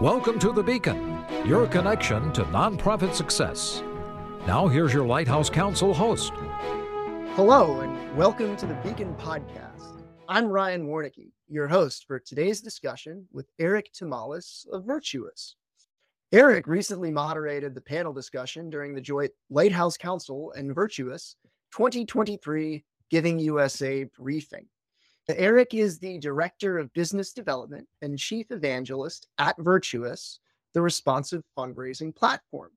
Welcome to The Beacon, your connection to nonprofit success. Now, here's your Lighthouse Counsel host. Hello, and welcome to the Beacon Podcast. I'm Ryan Woroniecki, your host for today's discussion with Erik Tomalis of Virtuous. Erik recently moderated the panel discussion during the joint Lighthouse Counsel and Virtuous 2023 Giving USA briefing. Erik is the Director of Business Development and Chief Evangelist at Virtuous, the responsive fundraising platform.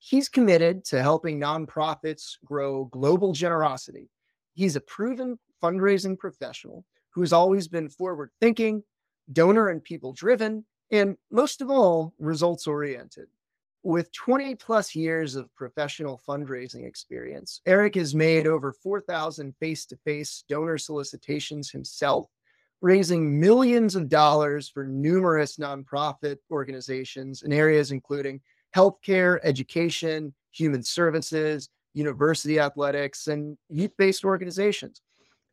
He's committed to helping nonprofits grow global generosity. He's a proven fundraising professional who has always been forward thinking, donor and people driven, and most of all, results oriented. With 20 plus years of professional fundraising experience, Erik has made over 4,000 face to face donor solicitations himself, raising millions of dollars for numerous nonprofit organizations in areas including healthcare, education, human services, university athletics, and youth based organizations.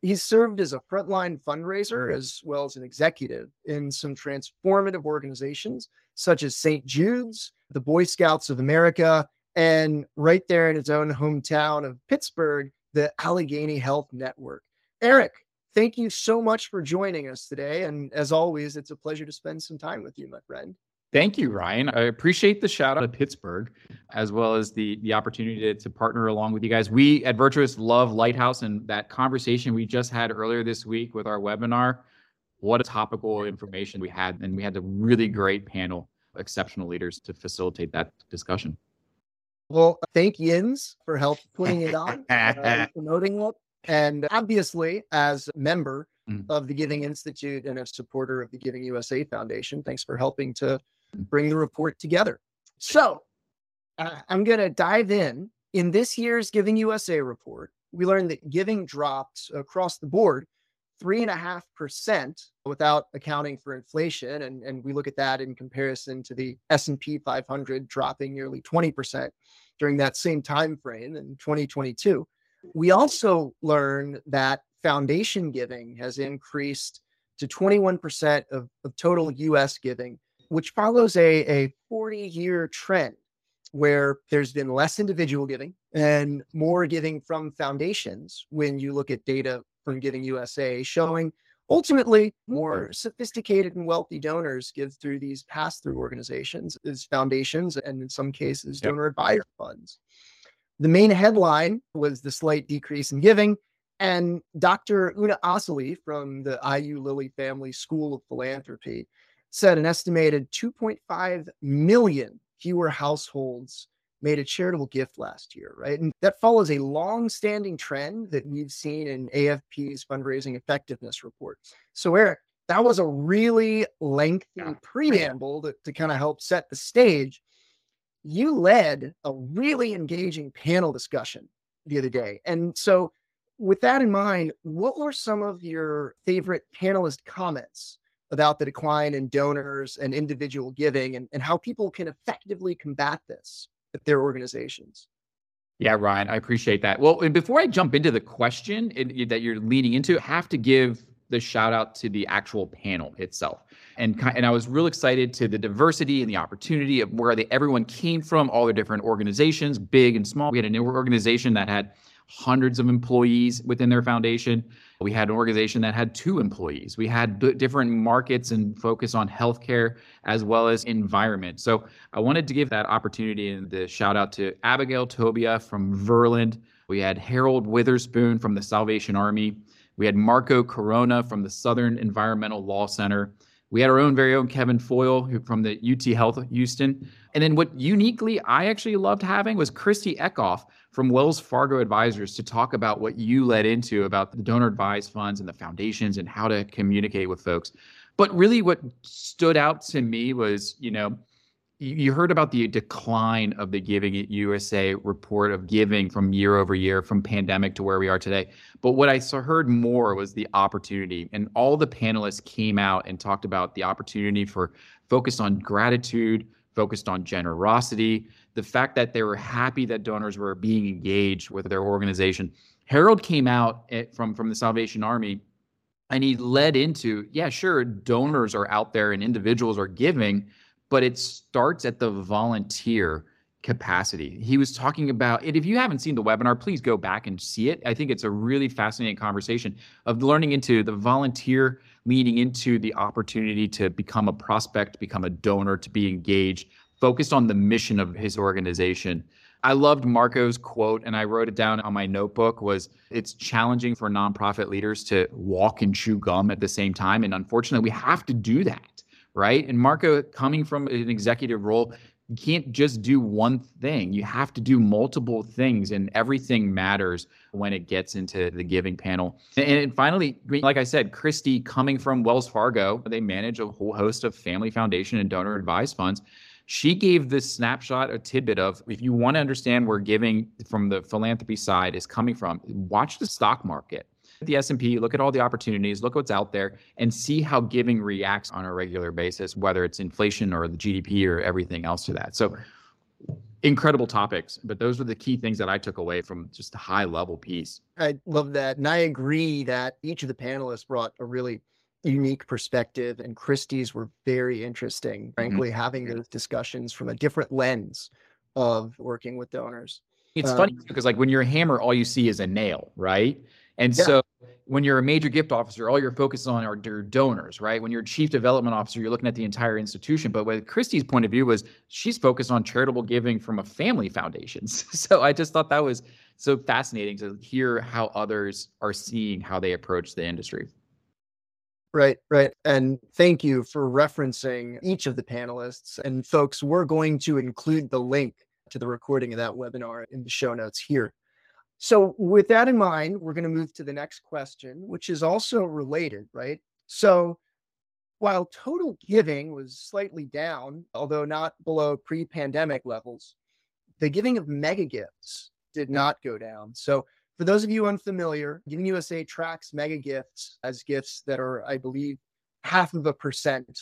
He's served as a frontline fundraiser as well as an executive in some transformative organizations such as St. Jude's, the Boy Scouts of America, and right there in his own hometown of Pittsburgh, the Allegheny Health Network. Erik, thank you so much for joining us today. And as always, it's a pleasure to spend some time with you, my friend. Thank you, Ryan. I appreciate the shout out to Pittsburgh, as well as the the opportunity to, to partner along with you guys. We at Virtuous love Lighthouse, and that conversation we just had earlier this week with our webinar. What a topical information we had, and we had a really great panel exceptional leaders to facilitate that discussion. Well, thank Yins for help putting it on, uh, promoting it. And obviously, as a member mm. of the Giving Institute and a supporter of the Giving USA Foundation, thanks for helping to. Bring the report together. So uh, I'm going to dive in. In this year's Giving USA report, we learned that giving dropped across the board three and a half percent without accounting for inflation, and, and we look at that in comparison to the S&P 500 dropping nearly 20% during that same time frame in 2022. We also learn that foundation giving has increased to 21% of, of total US giving, which follows a, a 40 year trend where there's been less individual giving and more giving from foundations when you look at data from Giving USA, showing ultimately hmm. more sophisticated and wealthy donors give through these pass through organizations as foundations and in some cases yep. donor advisor funds. The main headline was the slight decrease in giving. And Dr. Una Osili from the IU Lilly Family School of Philanthropy said an estimated 2.5 million fewer households made a charitable gift last year, right? And that follows a long-standing trend that we've seen in AFP's fundraising effectiveness report. So, Erik, that was a really lengthy yeah. preamble to, to kind of help set the stage. You led a really engaging panel discussion the other day. And so, with that in mind, what were some of your favorite panelist comments about the decline in donors and individual giving and, and how people can effectively combat this? At their organizations. Yeah, Ryan, I appreciate that. Well, and before I jump into the question that you're leading into, I have to give the shout out to the actual panel itself. And, and I was real excited to the diversity and the opportunity of where they, everyone came from, all their different organizations, big and small. We had a new organization that had hundreds of employees within their foundation. We had an organization that had two employees. We had d- different markets and focus on healthcare as well as environment. So I wanted to give that opportunity and the shout out to Abigail Tobia from Verland. We had Harold Witherspoon from the Salvation Army. We had Marco Corona from the Southern Environmental Law Center. We had our own very own Kevin Foyle who, from the UT Health Houston. And then what uniquely I actually loved having was Christy Eckhoff from Wells Fargo Advisors to talk about what you led into about the donor advised funds and the foundations and how to communicate with folks. But really, what stood out to me was, you know, you heard about the decline of the Giving USA report of giving from year over year from pandemic to where we are today. But what I heard more was the opportunity. And all the panelists came out and talked about the opportunity for focused on gratitude, focused on generosity, the fact that they were happy that donors were being engaged with their organization. Harold came out eh, from from the Salvation Army and he led into, yeah, sure, donors are out there and individuals are giving, but it starts at the volunteer capacity. He was talking about it. If you haven't seen the webinar, please go back and see it. I think it's a really fascinating conversation of learning into the volunteer leading into the opportunity to become a prospect, become a donor, to be engaged, focused on the mission of his organization. I loved Marco's quote and I wrote it down on my notebook was it's challenging for nonprofit leaders to walk and chew gum at the same time and unfortunately we have to do that, right? And Marco coming from an executive role you can't just do one thing. You have to do multiple things, and everything matters when it gets into the giving panel. And finally, like I said, Christy coming from Wells Fargo, they manage a whole host of family foundation and donor advised funds. She gave this snapshot, a tidbit of if you want to understand where giving from the philanthropy side is coming from, watch the stock market the S&P, look at all the opportunities, look what's out there and see how giving reacts on a regular basis, whether it's inflation or the GDP or everything else to that. So incredible topics, but those were the key things that I took away from just a high level piece. I love that. And I agree that each of the panelists brought a really unique perspective and Christie's were very interesting, mm-hmm. frankly, mm-hmm. having those discussions from a different lens of working with donors. It's um, funny because like when you're a hammer, all you see is a nail, right? And yeah. so when you're a major gift officer, all you're focused on are your donors, right? When you're a chief development officer, you're looking at the entire institution. But with Christie's point of view was she's focused on charitable giving from a family foundation. so I just thought that was so fascinating to hear how others are seeing how they approach the industry. Right, right. And thank you for referencing each of the panelists. And folks, we're going to include the link to the recording of that webinar in the show notes here. So, with that in mind, we're going to move to the next question, which is also related, right? So, while total giving was slightly down, although not below pre pandemic levels, the giving of mega gifts did not go down. So, for those of you unfamiliar, Giving USA tracks mega gifts as gifts that are, I believe, half of a percent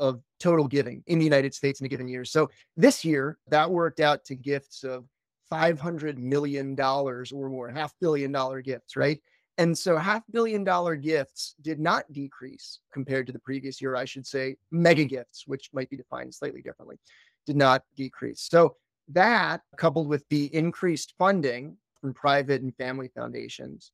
of total giving in the United States in a given year. So this year, that worked out to gifts of $500 million or more, half billion dollar gifts, right? And so half billion dollar gifts did not decrease compared to the previous year, I should say. Mega gifts, which might be defined slightly differently, did not decrease. So that, coupled with the increased funding from private and family foundations,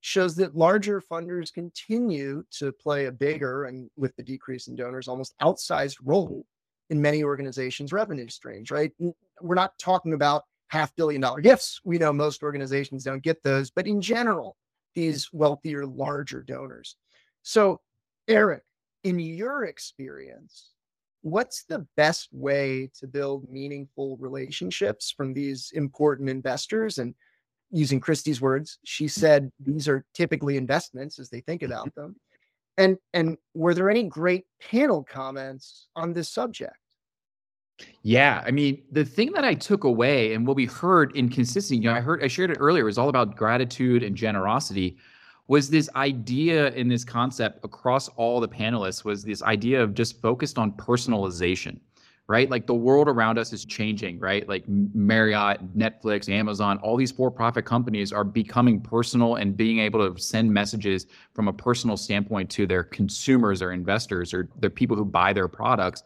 shows that larger funders continue to play a bigger and with the decrease in donors, almost outsized role in many organizations' revenue streams, right? We're not talking about half billion dollar gifts. We know most organizations don't get those, but in general, hmm. these wealthier, larger donors. So, Erik, in your experience, what's the best way to build meaningful relationships from these important investors? And using Christie's words, she hmm. said these are typically investments as they think mm-hmm. about them. And and were there any great panel comments on this subject? Yeah, I mean, the thing that I took away and what we heard in consistency, you know, I heard I shared it earlier, was all about gratitude and generosity. Was this idea in this concept across all the panelists was this idea of just focused on personalization, right? Like the world around us is changing, right? Like Marriott, Netflix, Amazon, all these for-profit companies are becoming personal and being able to send messages from a personal standpoint to their consumers or investors or the people who buy their products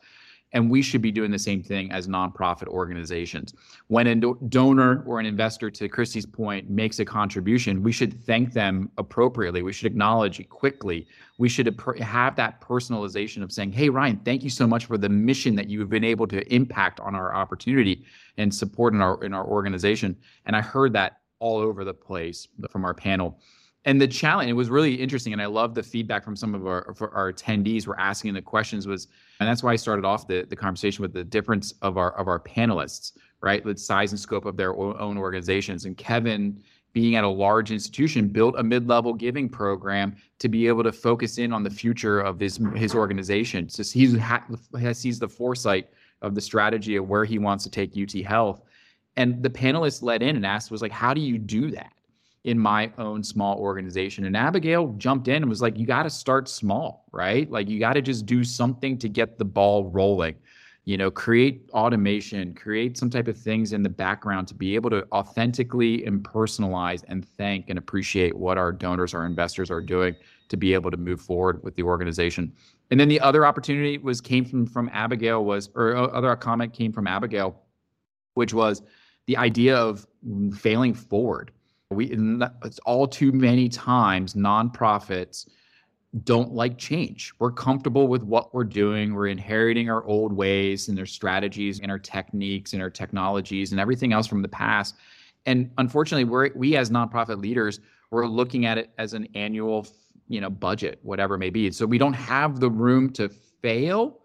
and we should be doing the same thing as nonprofit organizations. When a donor or an investor, to Christie's point, makes a contribution, we should thank them appropriately. We should acknowledge it quickly. We should have that personalization of saying, hey, Ryan, thank you so much for the mission that you've been able to impact on our opportunity and support in our in our organization. And I heard that all over the place from our panel and the challenge it was really interesting and i love the feedback from some of our our attendees were asking the questions was and that's why i started off the, the conversation with the difference of our of our panelists right? The size and scope of their own organizations. And kevin being at a large institution built a mid-level giving program to be able to focus in on the future of his his organization. So he's has sees the foresight of the strategy of where he wants to take ut health. And the panelists led in and asked was like how do you do that in my own small organization. And Abigail jumped in and was like, you got to start small, right? Like you got to just do something to get the ball rolling. You know, create automation, create some type of things in the background to be able to authentically and personalize and thank and appreciate what our donors, our investors are doing to be able to move forward with the organization. And then the other opportunity was came from from Abigail was or uh, other comment came from Abigail, which was the idea of failing forward. We it's all too many times nonprofits don't like change. We're comfortable with what we're doing. We're inheriting our old ways and their strategies and our techniques and our technologies and everything else from the past. And unfortunately, we're we as nonprofit leaders, we're looking at it as an annual, you know, budget, whatever it may be. So we don't have the room to fail,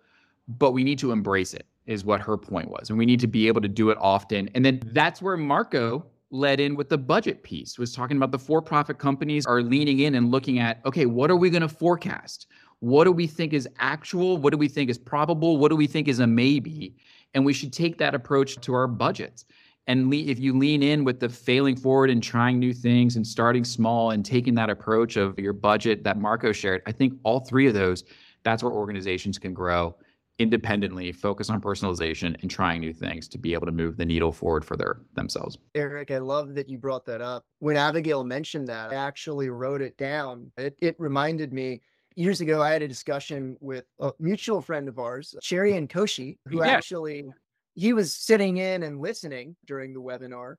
but we need to embrace it, is what her point was. And we need to be able to do it often. And then that's where Marco led in with the budget piece was talking about the for-profit companies are leaning in and looking at okay what are we going to forecast? What do we think is actual? What do we think is probable? What do we think is a maybe? And we should take that approach to our budgets. And le- if you lean in with the failing forward and trying new things and starting small and taking that approach of your budget that marco shared i think all three of those that's where organizations can grow independently focus on personalization and trying new things to be able to move the needle forward for their themselves. Erik i love that you brought that up. When abigail mentioned that i actually wrote it down. It, it reminded me years ago i had a discussion with a mutual friend of ours Sherry and Koshi who yeah. actually he was sitting in and listening during the webinar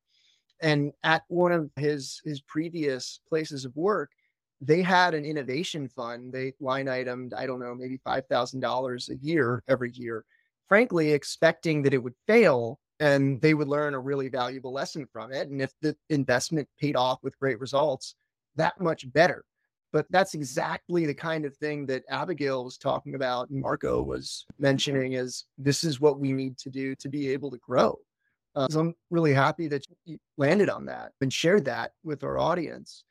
and at one of his his previous places of work they had an innovation fund. They line itemed, I don't know, maybe $5,000 a year every year, frankly, expecting that it would fail and they would learn a really valuable lesson from it. And if the investment paid off with great results, that much better. But that's exactly the kind of thing that Abigail was talking about and Marco was mentioning is this is what we need to do to be able to grow. Uh, so I'm really happy that you landed on that and shared that with our audience.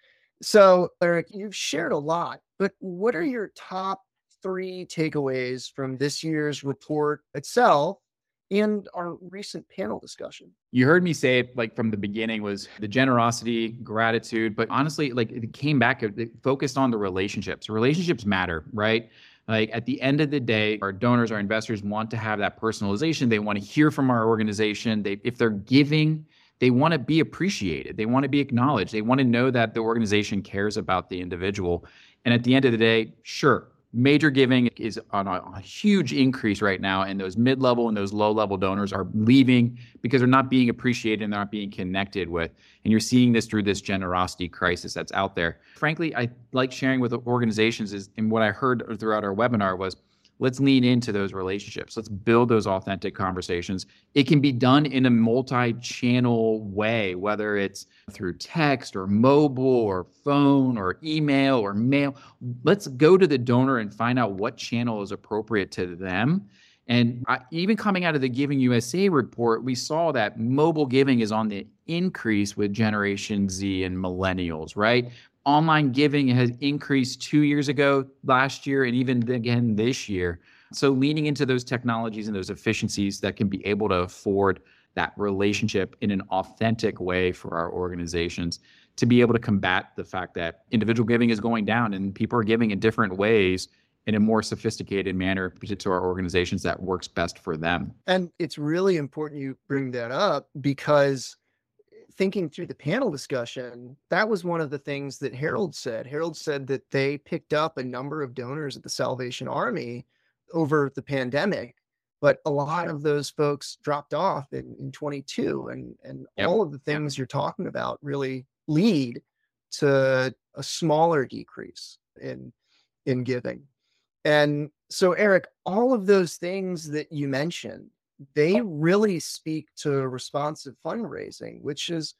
So, Erik, you've shared a lot, but what are your top three takeaways from this year's report itself and our recent panel discussion? You heard me say like from the beginning was the generosity, gratitude, but honestly, like it came back, it focused on the relationships. Relationships matter, right? Like at the end of the day, our donors, our investors want to have that personalization. They want to hear from our organization. They, if they're giving, they want to be appreciated. They want to be acknowledged. They want to know that the organization cares about the individual. And at the end of the day, sure, major giving is on a, a huge increase right now, and those mid level and those low level donors are leaving because they're not being appreciated and they're not being connected with. And you're seeing this through this generosity crisis that's out there. Frankly, I like sharing with organizations is, and what I heard throughout our webinar was let's lean into those relationships. Let's build those authentic conversations. It can be done in a multi channel way, whether it's through text or mobile or phone or email or mail. Let's go to the donor and find out what channel is appropriate to them. And I, even coming out of the Giving USA report, we saw that mobile giving is on the increase with Generation Z and millennials, right? Online giving has increased two years ago, last year, and even again this year. So, leaning into those technologies and those efficiencies that can be able to afford that relationship in an authentic way for our organizations to be able to combat the fact that individual giving is going down and people are giving in different ways in a more sophisticated manner to our organizations that works best for them. And it's really important you bring that up because thinking through the panel discussion, that was one of the things that Harold said. Harold said that they picked up a number of donors at the Salvation Army over the pandemic, but a lot of those folks dropped off in, in 22. And, and yep. all of the things yep. you're talking about really lead to a smaller decrease in in giving. And so, Erik, all of those things that you mentioned they really speak to responsive fundraising, which is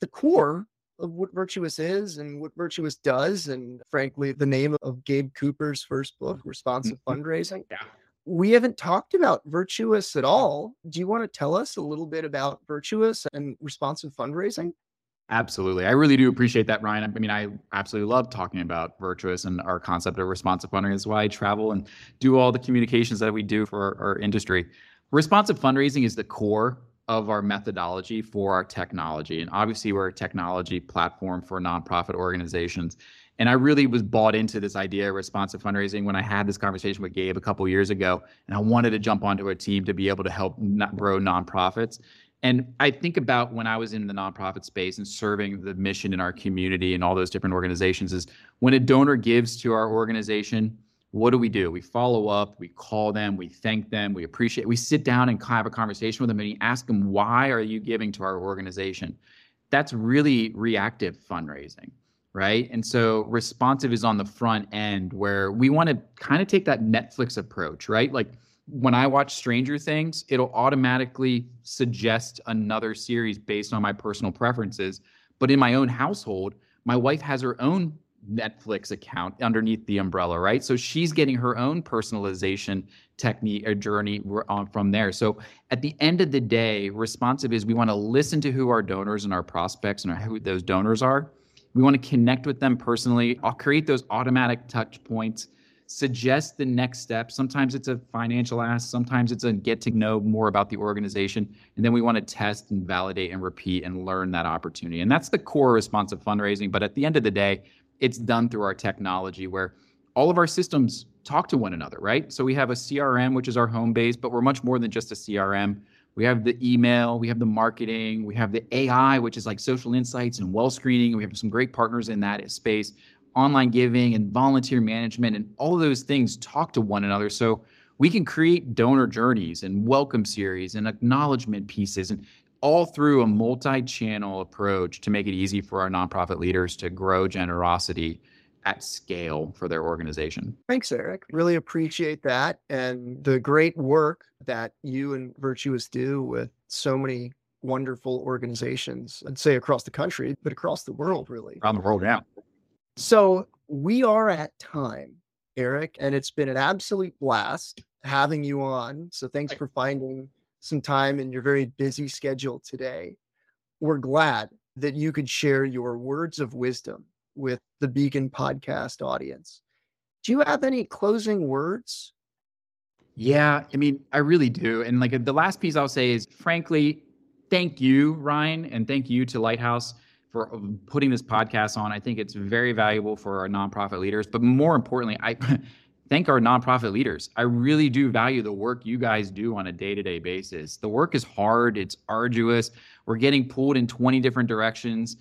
the core of what Virtuous is and what Virtuous does. And frankly, the name of Gabe Cooper's first book, Responsive mm-hmm. Fundraising. Yeah. We haven't talked about Virtuous at all. Do you want to tell us a little bit about Virtuous and responsive fundraising? Absolutely. I really do appreciate that, Ryan. I mean, I absolutely love talking about Virtuous and our concept of responsive fundraising. That's why I travel and do all the communications that we do for our, our industry. Responsive fundraising is the core of our methodology for our technology. And obviously, we're a technology platform for nonprofit organizations. And I really was bought into this idea of responsive fundraising when I had this conversation with Gabe a couple years ago. And I wanted to jump onto a team to be able to help not grow nonprofits. And I think about when I was in the nonprofit space and serving the mission in our community and all those different organizations is when a donor gives to our organization, what do we do? We follow up, we call them, we thank them, we appreciate, we sit down and have a conversation with them and we ask them, why are you giving to our organization? That's really reactive fundraising, right? And so responsive is on the front end where we want to kind of take that Netflix approach, right? Like when I watch Stranger Things, it'll automatically suggest another series based on my personal preferences. But in my own household, my wife has her own Netflix account underneath the umbrella, right? So she's getting her own personalization technique uh, or journey on uh, from there. So at the end of the day, responsive is we want to listen to who our donors and our prospects and who those donors are. We want to connect with them personally. I'll create those automatic touch points, suggest the next step. Sometimes it's a financial ask, sometimes it's a get to know more about the organization. And then we want to test and validate and repeat and learn that opportunity. And that's the core responsive fundraising. But at the end of the day, it's done through our technology where all of our systems talk to one another, right? So we have a CRM, which is our home base, but we're much more than just a CRM. We have the email, we have the marketing, we have the AI, which is like social insights and well screening. We have some great partners in that space, online giving and volunteer management, and all of those things talk to one another. So we can create donor journeys and welcome series and acknowledgement pieces and all through a multi-channel approach to make it easy for our nonprofit leaders to grow generosity at scale for their organization. Thanks, Erik. Really appreciate that and the great work that you and Virtuous do with so many wonderful organizations, I'd say across the country, but across the world, really. Around the world, yeah. So we are at time, Erik, and it's been an absolute blast having you on. So thanks for finding some time in your very busy schedule today. We're glad that you could share your words of wisdom with the Beacon podcast audience. Do you have any closing words? Yeah, I mean, I really do. And like the last piece I'll say is frankly, thank you, Ryan, and thank you to Lighthouse for um, putting this podcast on. I think it's very valuable for our nonprofit leaders, but more importantly, I thank our nonprofit leaders. I really do value the work you guys do on a day to day basis. The work is hard, it's arduous. We're getting pulled in 20 different directions,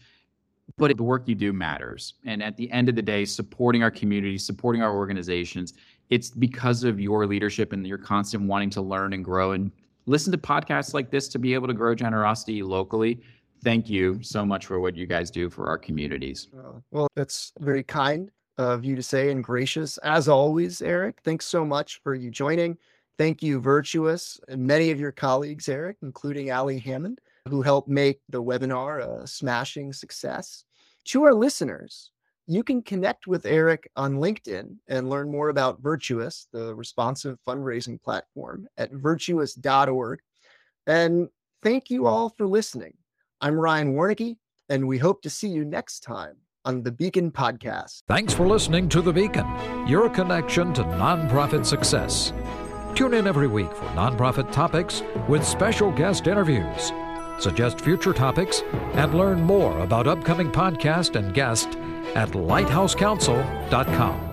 but the work you do matters. And at the end of the day, supporting our community, supporting our organizations, it's because of your leadership and your constant wanting to learn and grow and listen to podcasts like this to be able to grow generosity locally. Thank you so much for what you guys do for our communities. Well, that's very kind of you to say and gracious as always, Erik. Thanks so much for you joining. Thank you, Virtuous, and many of your colleagues, Erik, including Ali Hammond, who helped make the webinar a smashing success. To our listeners, you can connect with Erik on LinkedIn and learn more about Virtuous, the responsive fundraising platform, at virtuous.org. And thank you all for listening. I'm Ryan Woroniecki, and we hope to see you next time on the Beacon Podcast. Thanks for listening to The Beacon, your connection to nonprofit success. Tune in every week for nonprofit topics with special guest interviews. Suggest future topics and learn more about upcoming podcast and guests at lighthousecounsel.com.